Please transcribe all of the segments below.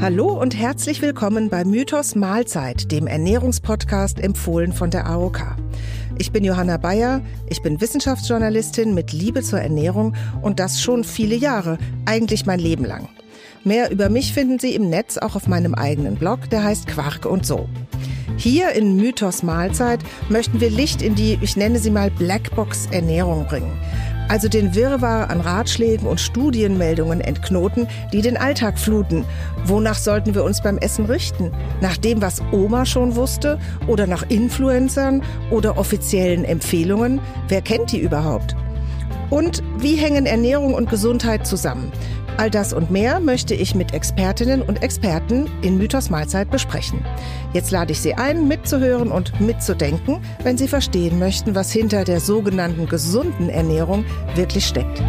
Hallo und herzlich willkommen bei Mythos Mahlzeit, dem Ernährungspodcast empfohlen von der AOK. Ich bin Johanna Bayer, ich bin Wissenschaftsjournalistin mit Liebe zur Ernährung und das schon viele Jahre, eigentlich mein Leben lang. Mehr über mich finden Sie im Netz auch auf meinem eigenen Blog, der heißt Quark und so. Hier in Mythos Mahlzeit möchten wir Licht in die, ich nenne sie mal Blackbox Ernährung bringen also den Wirrwarr an Ratschlägen und Studienmeldungen entknoten, die den Alltag fluten. Wonach sollten wir uns beim Essen richten? Nach dem, was Oma schon wusste? Oder nach Influencern oder offiziellen Empfehlungen? Wer kennt die überhaupt? Und wie hängen Ernährung und Gesundheit zusammen? All das und mehr möchte ich mit Expertinnen und Experten in Mythos Mahlzeit besprechen. Jetzt lade ich Sie ein, mitzuhören und mitzudenken, wenn Sie verstehen möchten, was hinter der sogenannten gesunden Ernährung wirklich steckt.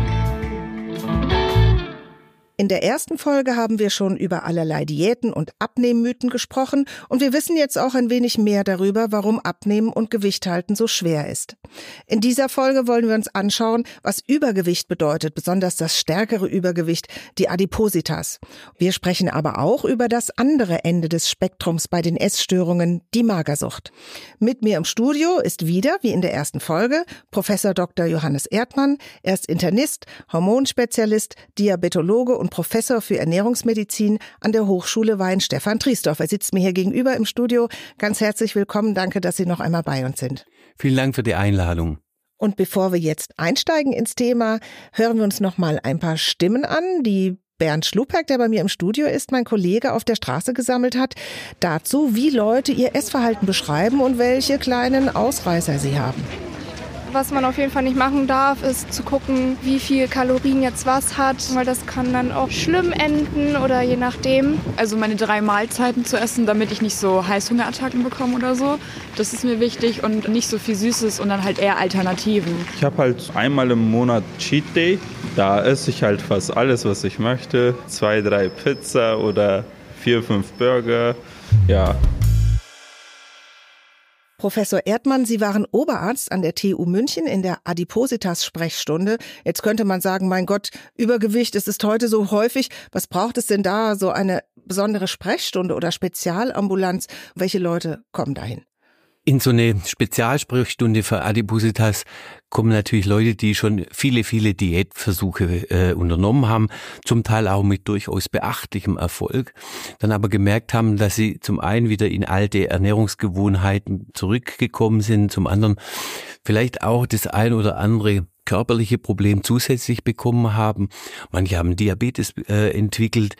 In der ersten Folge haben wir schon über allerlei Diäten und Abnehmmythen gesprochen und wir wissen jetzt auch ein wenig mehr darüber, warum Abnehmen und Gewicht halten so schwer ist. In dieser Folge wollen wir uns anschauen, was Übergewicht bedeutet, besonders das stärkere Übergewicht, die Adipositas. Wir sprechen aber auch über das andere Ende des Spektrums bei den Essstörungen, die Magersucht. Mit mir im Studio ist wieder, wie in der ersten Folge, Professor Dr. Johannes Erdmann. Er ist Internist, Hormonspezialist, Diabetologe und Professor für Ernährungsmedizin an der Hochschule Wein, Stefan Triesdorf. Er sitzt mir hier gegenüber im Studio. Ganz herzlich willkommen. Danke, dass Sie noch einmal bei uns sind. Vielen Dank für die Einladung. Und bevor wir jetzt einsteigen ins Thema, hören wir uns noch mal ein paar Stimmen an, die Bernd Schlupeck, der bei mir im Studio ist, mein Kollege auf der Straße gesammelt hat, dazu, wie Leute ihr Essverhalten beschreiben und welche kleinen Ausreißer sie haben. Was man auf jeden Fall nicht machen darf, ist zu gucken, wie viel Kalorien jetzt was hat, weil das kann dann auch schlimm enden oder je nachdem. Also meine drei Mahlzeiten zu essen, damit ich nicht so Heißhungerattacken bekomme oder so. Das ist mir wichtig und nicht so viel Süßes und dann halt eher Alternativen. Ich habe halt einmal im Monat Cheat Day. Da esse ich halt fast alles, was ich möchte. Zwei, drei Pizza oder vier, fünf Burger. Ja, Professor Erdmann, Sie waren Oberarzt an der TU München in der Adipositas-Sprechstunde. Jetzt könnte man sagen, mein Gott, Übergewicht, es ist heute so häufig. Was braucht es denn da, so eine besondere Sprechstunde oder Spezialambulanz? Welche Leute kommen dahin? In so eine Spezialsprechstunde für Adipositas kommen natürlich Leute, die schon viele, viele Diätversuche äh, unternommen haben, zum Teil auch mit durchaus beachtlichem Erfolg, dann aber gemerkt haben, dass sie zum einen wieder in alte Ernährungsgewohnheiten zurückgekommen sind, zum anderen vielleicht auch das ein oder andere körperliche Problem zusätzlich bekommen haben. Manche haben Diabetes äh, entwickelt.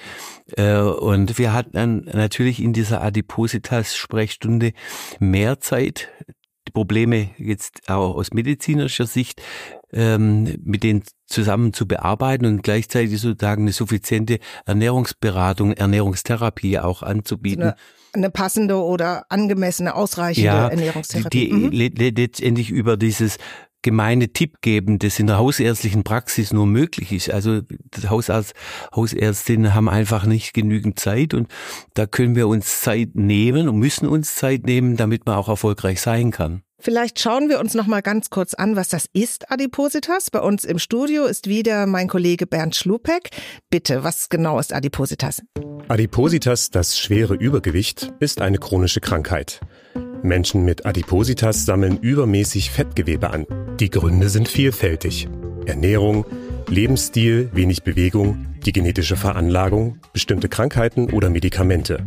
Äh, und wir hatten dann natürlich in dieser Adipositas-Sprechstunde mehr Zeit, die Probleme jetzt auch aus medizinischer Sicht ähm, mit denen zusammen zu bearbeiten und gleichzeitig sozusagen eine suffiziente Ernährungsberatung, Ernährungstherapie auch anzubieten. Eine, eine passende oder angemessene, ausreichende ja, Ernährungstherapie. Die, die mhm. letztendlich über dieses gemeine Tipp geben, das in der hausärztlichen Praxis nur möglich ist. Also Hausarzt, Hausärztinnen haben einfach nicht genügend Zeit und da können wir uns Zeit nehmen und müssen uns Zeit nehmen, damit man auch erfolgreich sein kann. Vielleicht schauen wir uns noch mal ganz kurz an, was das ist, Adipositas. Bei uns im Studio ist wieder mein Kollege Bernd Schlupeck. Bitte, was genau ist Adipositas? Adipositas, das schwere Übergewicht, ist eine chronische Krankheit. Menschen mit Adipositas sammeln übermäßig Fettgewebe an. Die Gründe sind vielfältig. Ernährung, Lebensstil, wenig Bewegung, die genetische Veranlagung, bestimmte Krankheiten oder Medikamente.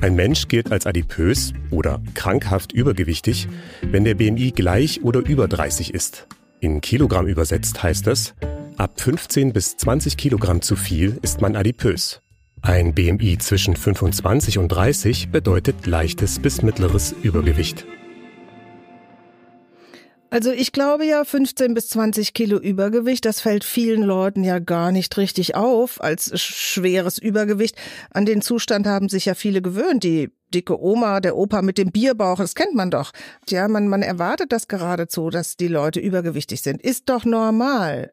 Ein Mensch gilt als adipös oder krankhaft übergewichtig, wenn der BMI gleich oder über 30 ist. In Kilogramm übersetzt heißt es, ab 15 bis 20 Kilogramm zu viel ist man adipös. Ein BMI zwischen 25 und 30 bedeutet leichtes bis mittleres Übergewicht. Also ich glaube ja, 15 bis 20 Kilo Übergewicht, das fällt vielen Leuten ja gar nicht richtig auf als schweres Übergewicht. An den Zustand haben sich ja viele gewöhnt. Die dicke Oma, der Opa mit dem Bierbauch, das kennt man doch. Ja, man, man erwartet das geradezu, dass die Leute übergewichtig sind. Ist doch normal.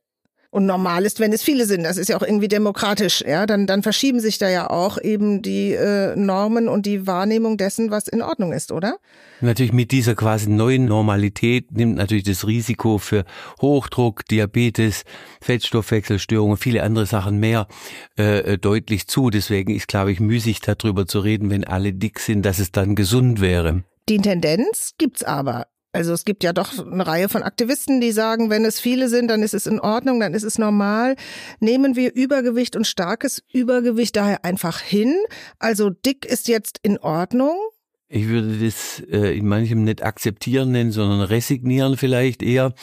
Und normal ist, wenn es viele sind. Das ist ja auch irgendwie demokratisch. Ja, dann, dann verschieben sich da ja auch eben die äh, Normen und die Wahrnehmung dessen, was in Ordnung ist, oder? Natürlich mit dieser quasi neuen Normalität nimmt natürlich das Risiko für Hochdruck, Diabetes, Fettstoffwechselstörungen, viele andere Sachen mehr äh, deutlich zu. Deswegen ist, glaube ich, müßig darüber zu reden, wenn alle dick sind, dass es dann gesund wäre. Die Tendenz gibt's aber. Also es gibt ja doch eine Reihe von Aktivisten, die sagen, wenn es viele sind, dann ist es in Ordnung, dann ist es normal. Nehmen wir Übergewicht und starkes Übergewicht daher einfach hin. Also dick ist jetzt in Ordnung. Ich würde das äh, in manchem nicht akzeptieren nennen, sondern resignieren vielleicht eher.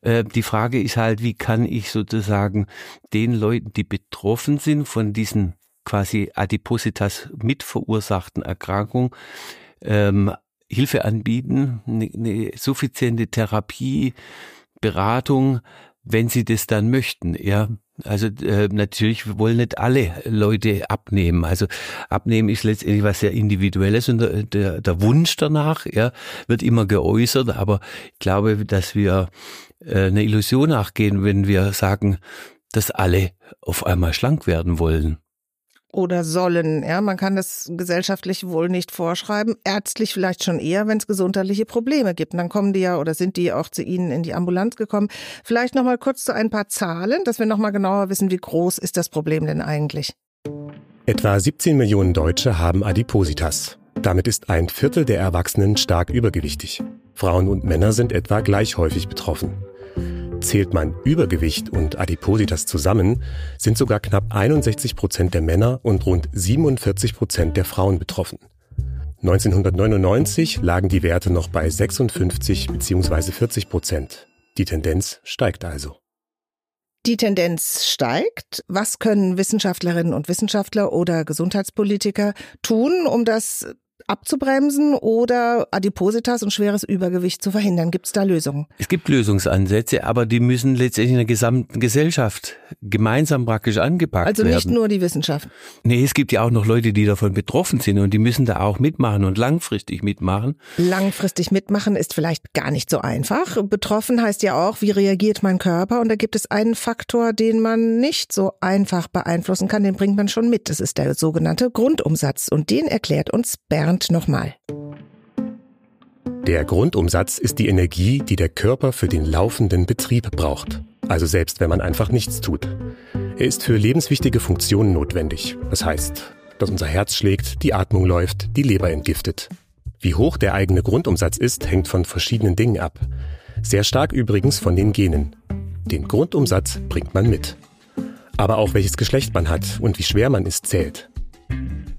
Äh, die Frage ist halt, wie kann ich sozusagen den Leuten, die betroffen sind von diesen quasi Adipositas mitverursachten Erkrankungen, ähm, Hilfe anbieten, eine, eine suffiziente Therapie, Beratung, wenn sie das dann möchten. Ja, also äh, natürlich wollen nicht alle Leute abnehmen. Also abnehmen ist letztendlich was sehr individuelles und der, der, der Wunsch danach ja, wird immer geäußert. Aber ich glaube, dass wir äh, eine Illusion nachgehen, wenn wir sagen, dass alle auf einmal schlank werden wollen oder sollen. Ja, man kann das gesellschaftlich wohl nicht vorschreiben, ärztlich vielleicht schon eher, wenn es gesundheitliche Probleme gibt. Und dann kommen die ja oder sind die auch zu Ihnen in die Ambulanz gekommen. Vielleicht noch mal kurz zu ein paar Zahlen, dass wir noch mal genauer wissen, wie groß ist das Problem denn eigentlich? Etwa 17 Millionen Deutsche haben Adipositas. Damit ist ein Viertel der Erwachsenen stark übergewichtig. Frauen und Männer sind etwa gleich häufig betroffen. Zählt man Übergewicht und Adipositas zusammen, sind sogar knapp 61 Prozent der Männer und rund 47 Prozent der Frauen betroffen. 1999 lagen die Werte noch bei 56 bzw. 40 Prozent. Die Tendenz steigt also. Die Tendenz steigt. Was können Wissenschaftlerinnen und Wissenschaftler oder Gesundheitspolitiker tun, um das abzubremsen oder Adipositas und schweres Übergewicht zu verhindern? Gibt es da Lösungen? Es gibt Lösungsansätze, aber die müssen letztendlich in der gesamten Gesellschaft gemeinsam praktisch angepackt also werden. Also nicht nur die Wissenschaft. Nee, es gibt ja auch noch Leute, die davon betroffen sind und die müssen da auch mitmachen und langfristig mitmachen. Langfristig mitmachen ist vielleicht gar nicht so einfach. Betroffen heißt ja auch, wie reagiert mein Körper? Und da gibt es einen Faktor, den man nicht so einfach beeinflussen kann, den bringt man schon mit. Das ist der sogenannte Grundumsatz. Und den erklärt uns Bernd Bernd nochmal. Der Grundumsatz ist die Energie, die der Körper für den laufenden Betrieb braucht. Also selbst wenn man einfach nichts tut. Er ist für lebenswichtige Funktionen notwendig. Das heißt, dass unser Herz schlägt, die Atmung läuft, die Leber entgiftet. Wie hoch der eigene Grundumsatz ist, hängt von verschiedenen Dingen ab. Sehr stark übrigens von den Genen. Den Grundumsatz bringt man mit. Aber auch welches Geschlecht man hat und wie schwer man ist, zählt.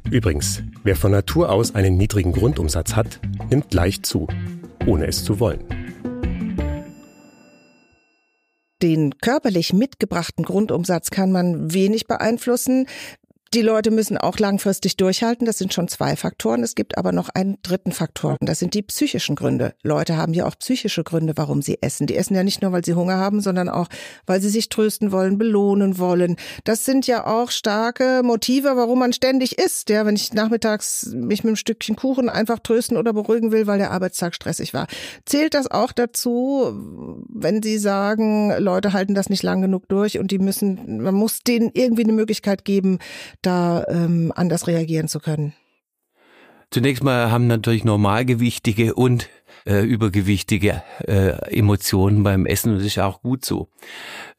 Übrigens, wer von Natur aus einen niedrigen Grundumsatz hat, nimmt leicht zu, ohne es zu wollen. Den körperlich mitgebrachten Grundumsatz kann man wenig beeinflussen. Die Leute müssen auch langfristig durchhalten. Das sind schon zwei Faktoren. Es gibt aber noch einen dritten Faktor. Das sind die psychischen Gründe. Leute haben ja auch psychische Gründe, warum sie essen. Die essen ja nicht nur, weil sie Hunger haben, sondern auch, weil sie sich trösten wollen, belohnen wollen. Das sind ja auch starke Motive, warum man ständig isst. Ja, wenn ich nachmittags mich mit einem Stückchen Kuchen einfach trösten oder beruhigen will, weil der Arbeitstag stressig war. Zählt das auch dazu, wenn Sie sagen, Leute halten das nicht lang genug durch und die müssen, man muss denen irgendwie eine Möglichkeit geben, da ähm, anders reagieren zu können? Zunächst mal haben natürlich normalgewichtige und äh, übergewichtige äh, Emotionen beim Essen und das ist auch gut so.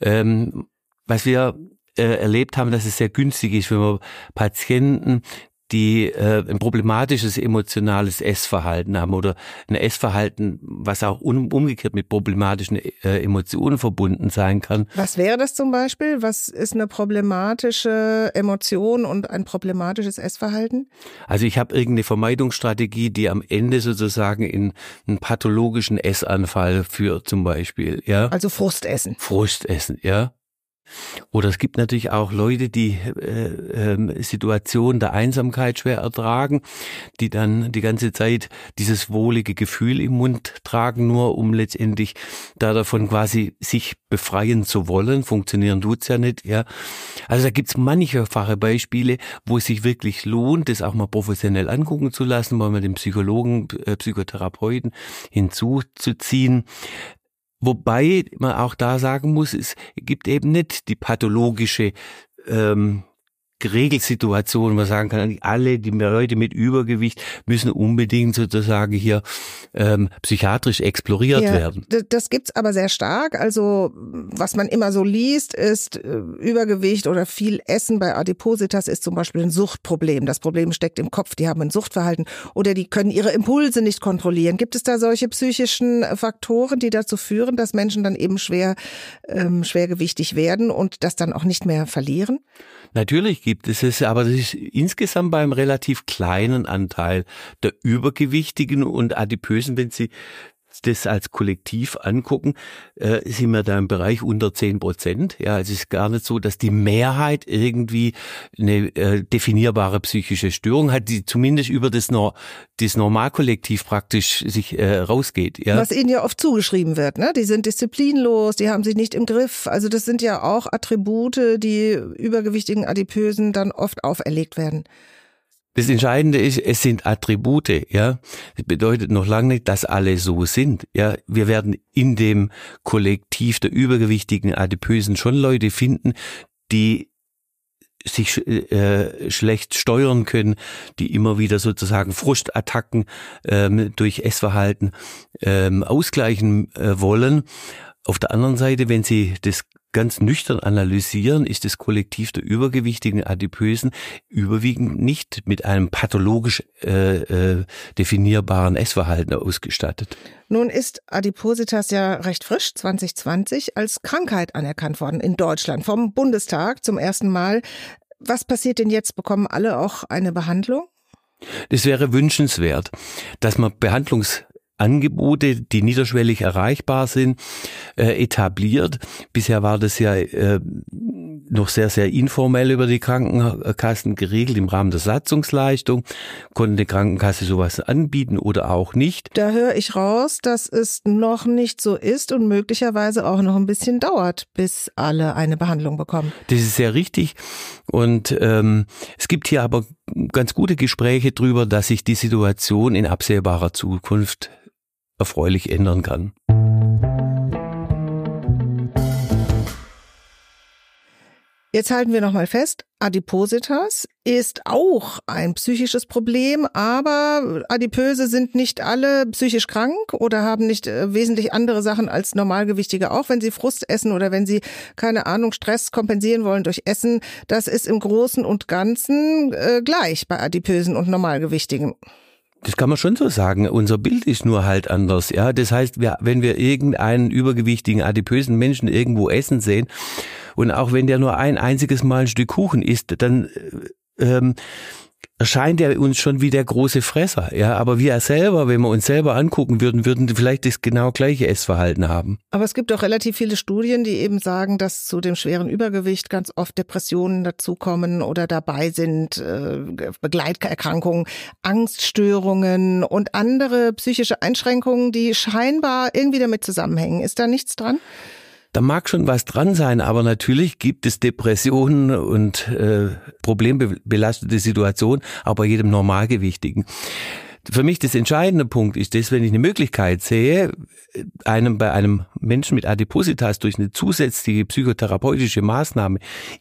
Ähm, was wir äh, erlebt haben, dass es sehr günstig ist, wenn wir Patienten, die äh, ein problematisches emotionales Essverhalten haben oder ein Essverhalten, was auch um, umgekehrt mit problematischen äh, Emotionen verbunden sein kann. Was wäre das zum Beispiel? Was ist eine problematische Emotion und ein problematisches Essverhalten? Also ich habe irgendeine Vermeidungsstrategie, die am Ende sozusagen in einen pathologischen Essanfall führt zum Beispiel. Ja. Also Frustessen. Frustessen, ja. Oder es gibt natürlich auch Leute, die äh, äh, Situationen der Einsamkeit schwer ertragen, die dann die ganze Zeit dieses wohlige Gefühl im Mund tragen, nur um letztendlich da davon quasi sich befreien zu wollen. Funktionieren tut's ja nicht, ja. Also da gibt's mancherfache Beispiele, wo es sich wirklich lohnt, das auch mal professionell angucken zu lassen, mal mit dem Psychologen, äh, Psychotherapeuten hinzuzuziehen Wobei man auch da sagen muss, es gibt eben nicht die pathologische ähm, Regelsituation, man sagen kann, alle die Leute mit Übergewicht müssen unbedingt sozusagen hier ähm, psychiatrisch exploriert ja, werden. Das gibt's aber sehr stark. Also was man immer so liest, ist äh, Übergewicht oder viel Essen bei Adipositas ist zum Beispiel ein Suchtproblem. Das Problem steckt im Kopf. Die haben ein Suchtverhalten oder die können ihre Impulse nicht kontrollieren. Gibt es da solche psychischen Faktoren, die dazu führen, dass Menschen dann eben schwer ähm, schwergewichtig werden und das dann auch nicht mehr verlieren? Natürlich gibt es es, aber das ist insgesamt beim relativ kleinen Anteil der Übergewichtigen und Adipösen, wenn Sie das als Kollektiv angucken, äh, sind wir da im Bereich unter zehn Prozent. Ja, es ist gar nicht so, dass die Mehrheit irgendwie eine äh, definierbare psychische Störung hat, die zumindest über das, Nor das Normalkollektiv praktisch sich äh, rausgeht. Ja. Was ihnen ja oft zugeschrieben wird, ne? Die sind disziplinlos, die haben sich nicht im Griff. Also das sind ja auch Attribute, die übergewichtigen Adipösen dann oft auferlegt werden. Das Entscheidende ist, es sind Attribute, ja. Das bedeutet noch lange nicht, dass alle so sind, ja. Wir werden in dem Kollektiv der übergewichtigen Adipösen schon Leute finden, die sich äh, schlecht steuern können, die immer wieder sozusagen Frustattacken ähm, durch Essverhalten ähm, ausgleichen äh, wollen. Auf der anderen Seite, wenn sie das ganz nüchtern analysieren, ist das Kollektiv der übergewichtigen Adipösen überwiegend nicht mit einem pathologisch äh, äh, definierbaren Essverhalten ausgestattet. Nun ist Adipositas ja recht frisch, 2020, als Krankheit anerkannt worden in Deutschland vom Bundestag zum ersten Mal. Was passiert denn jetzt? Bekommen alle auch eine Behandlung? Das wäre wünschenswert, dass man Behandlungs Angebote, die niederschwellig erreichbar sind, äh, etabliert. Bisher war das ja äh, noch sehr, sehr informell über die Krankenkassen geregelt im Rahmen der Satzungsleistung. Konnte die Krankenkasse sowas anbieten oder auch nicht? Da höre ich raus, dass es noch nicht so ist und möglicherweise auch noch ein bisschen dauert, bis alle eine Behandlung bekommen. Das ist sehr richtig. Und ähm, es gibt hier aber ganz gute Gespräche drüber, dass sich die Situation in absehbarer Zukunft erfreulich ändern kann. Jetzt halten wir nochmal fest, Adipositas ist auch ein psychisches Problem, aber Adipöse sind nicht alle psychisch krank oder haben nicht äh, wesentlich andere Sachen als Normalgewichtige, auch wenn sie Frust essen oder wenn sie, keine Ahnung, Stress kompensieren wollen durch Essen. Das ist im Großen und Ganzen äh, gleich bei Adipösen und Normalgewichtigen. Das kann man schon so sagen. Unser Bild ist nur halt anders. Ja, das heißt, wir, wenn wir irgendeinen übergewichtigen, adipösen Menschen irgendwo essen sehen und auch wenn der nur ein einziges Mal ein Stück Kuchen isst, dann äh, ähm, erscheint er uns schon wie der große Fresser. Ja, aber wir selber, wenn wir uns selber angucken würden, würden vielleicht das genau gleiche Essverhalten haben. Aber es gibt auch relativ viele Studien, die eben sagen, dass zu dem schweren Übergewicht ganz oft Depressionen dazukommen oder dabei sind, äh, Begleiterkrankungen, Angststörungen und andere psychische Einschränkungen, die scheinbar irgendwie damit zusammenhängen. Ist da nichts dran? Da mag schon was dran sein, aber natürlich gibt es Depressionen und äh, problembelastete Situationen, bei jedem Normalgewichtigen. Für mich das entscheidende Punkt ist das, wenn ich eine Möglichkeit sehe, einem bei einem Menschen mit Adipositas durch eine zusätzliche psychotherapeutische Maßnahme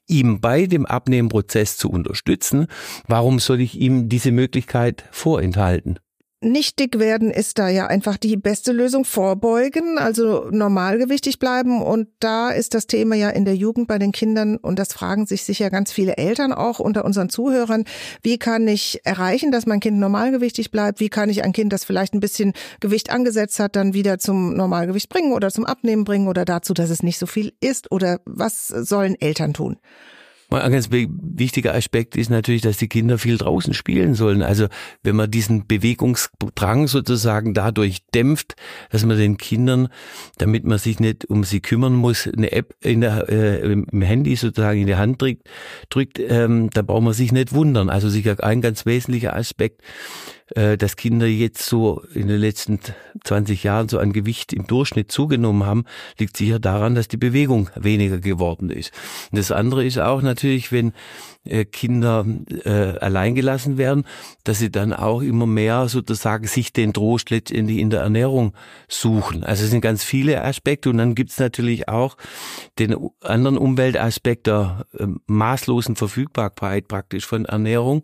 ihm bei dem Abnehmprozess zu unterstützen, warum soll ich ihm diese Möglichkeit vorenthalten? Nicht dick werden ist da ja einfach die beste Lösung. Vorbeugen, also normalgewichtig bleiben. Und da ist das Thema ja in der Jugend bei den Kindern, und das fragen sich sicher ganz viele Eltern auch unter unseren Zuhörern, wie kann ich erreichen, dass mein Kind normalgewichtig bleibt? Wie kann ich ein Kind, das vielleicht ein bisschen Gewicht angesetzt hat, dann wieder zum Normalgewicht bringen oder zum Abnehmen bringen oder dazu, dass es nicht so viel ist? Oder was sollen Eltern tun? Ein ganz wichtiger Aspekt ist natürlich, dass die Kinder viel draußen spielen sollen. Also wenn man diesen Bewegungsdrang sozusagen dadurch dämpft, dass man den Kindern, damit man sich nicht um sie kümmern muss, eine App in der, äh, im Handy sozusagen in die Hand drückt, drückt ähm, da braucht man sich nicht wundern. Also sicher ein ganz wesentlicher Aspekt äh, dass Kinder jetzt so in den letzten 20 Jahren so an Gewicht im Durchschnitt zugenommen haben, liegt sicher daran, dass die Bewegung weniger geworden ist. Und das andere ist auch natürlich, wenn äh, Kinder äh, alleingelassen werden, dass sie dann auch immer mehr sozusagen sich den Trost letztendlich in der Ernährung suchen. Also es sind ganz viele Aspekte und dann gibt es natürlich auch den anderen Umweltaspekt der äh, maßlosen Verfügbarkeit praktisch von Ernährung.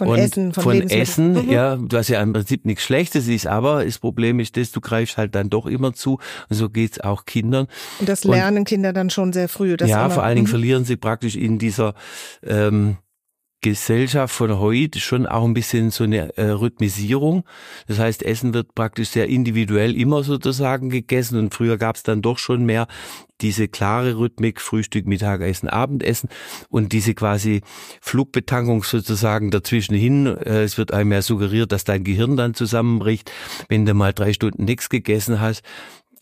Von und Essen, von, von Essen, mhm. ja, was ja im Prinzip nichts Schlechtes ist, aber das Problem ist das, du greifst halt dann doch immer zu und so geht's auch Kindern. Und das lernen und, Kinder dann schon sehr früh. ja, immer, vor allen Dingen mhm. verlieren sie praktisch in dieser ähm, Gesellschaft von heute schon auch ein bisschen so eine äh, Rhythmisierung. Das heißt, Essen wird praktisch sehr individuell immer sozusagen gegessen und früher gab es dann doch schon mehr diese klare Rhythmik, Frühstück, Mittagessen, Abendessen und diese quasi Flugbetankung sozusagen dazwischen hin. Äh, es wird einem ja suggeriert, dass dein Gehirn dann zusammenbricht, wenn du mal drei Stunden nichts gegessen hast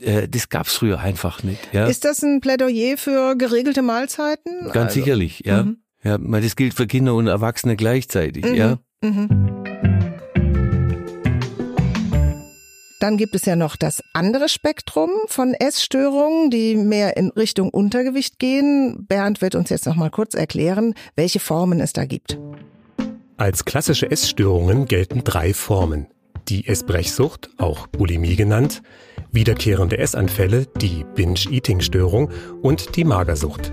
äh, das gab's früher einfach nicht. Ja. Ist das ein Plädoyer für geregelte Mahlzeiten? Ganz also, sicherlich, ja. Mhm. Ja, das gilt für Kinder und Erwachsene gleichzeitig, mhm. ja. Mhm. Dann gibt es ja noch das andere Spektrum von Essstörungen, die mehr in Richtung Untergewicht gehen. Bernd wird uns jetzt noch mal kurz erklären, welche Formen es da gibt. Als klassische Essstörungen gelten drei Formen. Die Essbrechsucht, auch Bulimie genannt, wiederkehrende Essanfälle, die Binge-Eating-Störung und die Magersucht.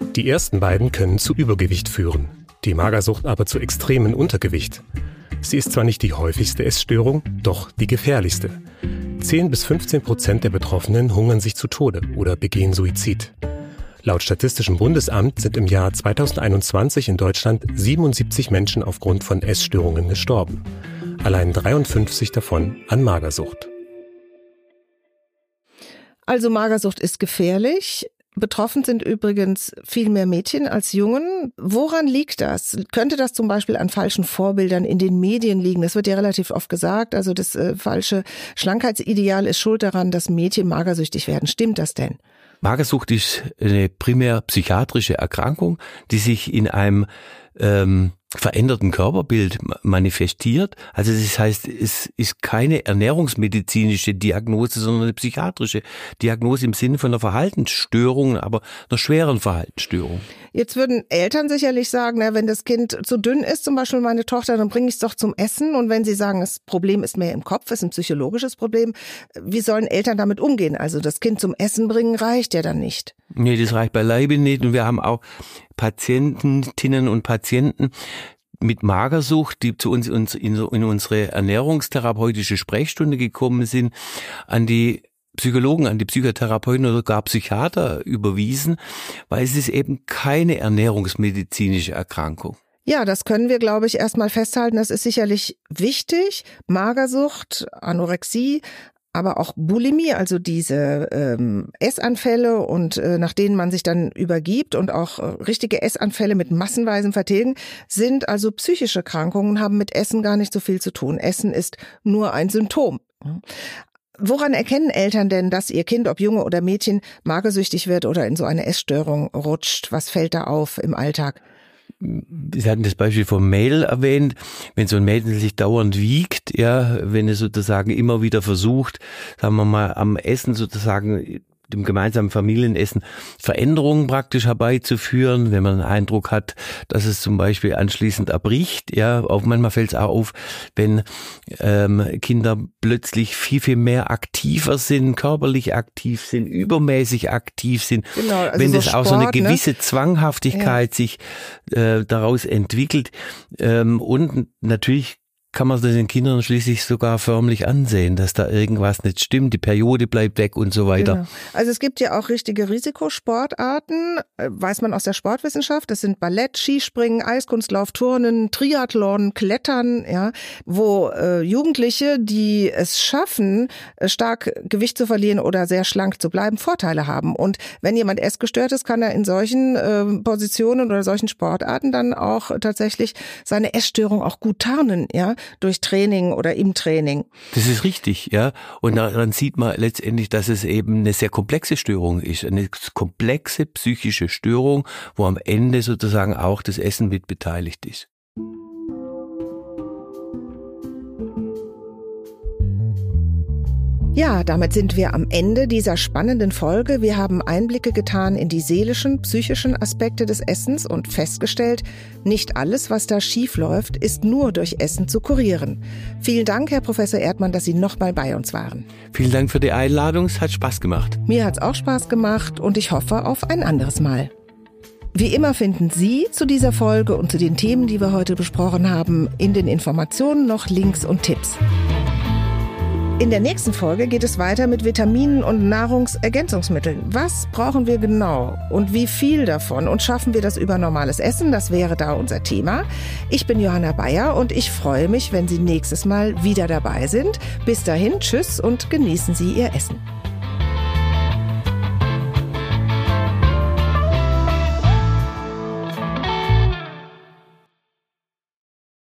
Die ersten beiden können zu Übergewicht führen, die Magersucht aber zu extremen Untergewicht. Sie ist zwar nicht die häufigste Essstörung, doch die gefährlichste. 10 bis 15 Prozent der Betroffenen hungern sich zu Tode oder begehen Suizid. Laut Statistischem Bundesamt sind im Jahr 2021 in Deutschland 77 Menschen aufgrund von Essstörungen gestorben. Allein 53 davon an Magersucht. Also Magersucht ist gefährlich. Betroffen sind übrigens viel mehr Mädchen als Jungen. Woran liegt das? Könnte das zum Beispiel an falschen Vorbildern in den Medien liegen? Das wird ja relativ oft gesagt. Also das äh, falsche Schlankheitsideal ist schuld daran, dass Mädchen magersüchtig werden. Stimmt das denn? Magersucht ist eine primär psychiatrische Erkrankung, die sich in einem ähm, veränderten Körperbild manifestiert. Also das heißt, es ist keine ernährungsmedizinische Diagnose, sondern eine psychiatrische Diagnose im Sinne von einer Verhaltensstörung, aber einer schweren Verhaltensstörung. Jetzt würden Eltern sicherlich sagen, na, wenn das Kind zu dünn ist, zum Beispiel meine Tochter, dann bringe ich es doch zum Essen. Und wenn sie sagen, das Problem ist mehr im Kopf, ist ein psychologisches Problem, wie sollen Eltern damit umgehen? Also das Kind zum Essen bringen reicht ja dann nicht. Nee, das reicht beileibe nicht. Und wir haben auch Patientinnen und Patienten, mit Magersucht, die zu uns in unsere ernährungstherapeutische Sprechstunde gekommen sind, an die Psychologen, an die Psychotherapeuten oder gar Psychiater überwiesen, weil es ist eben keine ernährungsmedizinische Erkrankung. Ja, das können wir, glaube ich, erstmal festhalten. Das ist sicherlich wichtig. Magersucht, Anorexie, aber auch Bulimie, also diese ähm, Essanfälle und äh, nach denen man sich dann übergibt und auch äh, richtige Essanfälle mit massenweisem Vertilgen sind also psychische Krankungen, haben mit Essen gar nicht so viel zu tun. Essen ist nur ein Symptom. Woran erkennen Eltern denn, dass ihr Kind, ob Junge oder Mädchen, magersüchtig wird oder in so eine Essstörung rutscht? Was fällt da auf im Alltag? Sie hatten das Beispiel vom Mädel erwähnt, wenn so ein Mädel sich dauernd wiegt, ja, wenn es sozusagen immer wieder versucht, sagen wir mal, am Essen sozusagen dem gemeinsamen Familienessen Veränderungen praktisch herbeizuführen, wenn man den Eindruck hat, dass es zum Beispiel anschließend erbricht. Ja, auch manchmal fällt es auch auf, wenn ähm, Kinder plötzlich viel, viel mehr aktiver sind, körperlich aktiv sind, übermäßig aktiv sind. Genau, also wenn so das Sport, auch so eine ne? gewisse Zwanghaftigkeit Ja. sich äh, daraus entwickelt. Ähm, und natürlich kann man den Kindern schließlich sogar förmlich ansehen, dass da irgendwas nicht stimmt, die Periode bleibt weg und so weiter. Genau. Also es gibt ja auch richtige Risikosportarten, äh, weiß man aus der Sportwissenschaft. Das sind Ballett, Skispringen, Eiskunstlauf, Turnen, Triathlon, Klettern, ja, wo äh, Jugendliche, die es schaffen, äh, stark Gewicht zu verlieren oder sehr schlank zu bleiben, Vorteile haben. Und wenn jemand essgestört ist, kann er in solchen äh, Positionen oder solchen Sportarten dann auch tatsächlich seine Essstörung auch gut tarnen, ja, durch Training oder im Training. Das ist richtig, ja. Und daran sieht man letztendlich, dass es eben eine sehr komplexe Störung ist, eine komplexe psychische Störung, wo am Ende sozusagen auch das Essen mit beteiligt ist. Ja, damit sind wir am Ende dieser spannenden Folge. Wir haben Einblicke getan in die seelischen, psychischen Aspekte des Essens und festgestellt, nicht alles, was da schief läuft, ist nur durch Essen zu kurieren. Vielen Dank, Herr Professor Erdmann, dass Sie nochmal bei uns waren. Vielen Dank für die Einladung. Es hat Spaß gemacht. Mir hat's auch Spaß gemacht und ich hoffe auf ein anderes Mal. Wie immer finden Sie zu dieser Folge und zu den Themen, die wir heute besprochen haben, in den Informationen noch Links und Tipps. In der nächsten Folge geht es weiter mit Vitaminen und Nahrungsergänzungsmitteln. Was brauchen wir genau und wie viel davon? Und schaffen wir das über normales Essen? Das wäre da unser Thema. Ich bin Johanna Bayer und ich freue mich, wenn Sie nächstes Mal wieder dabei sind. Bis dahin, tschüss und genießen Sie Ihr Essen.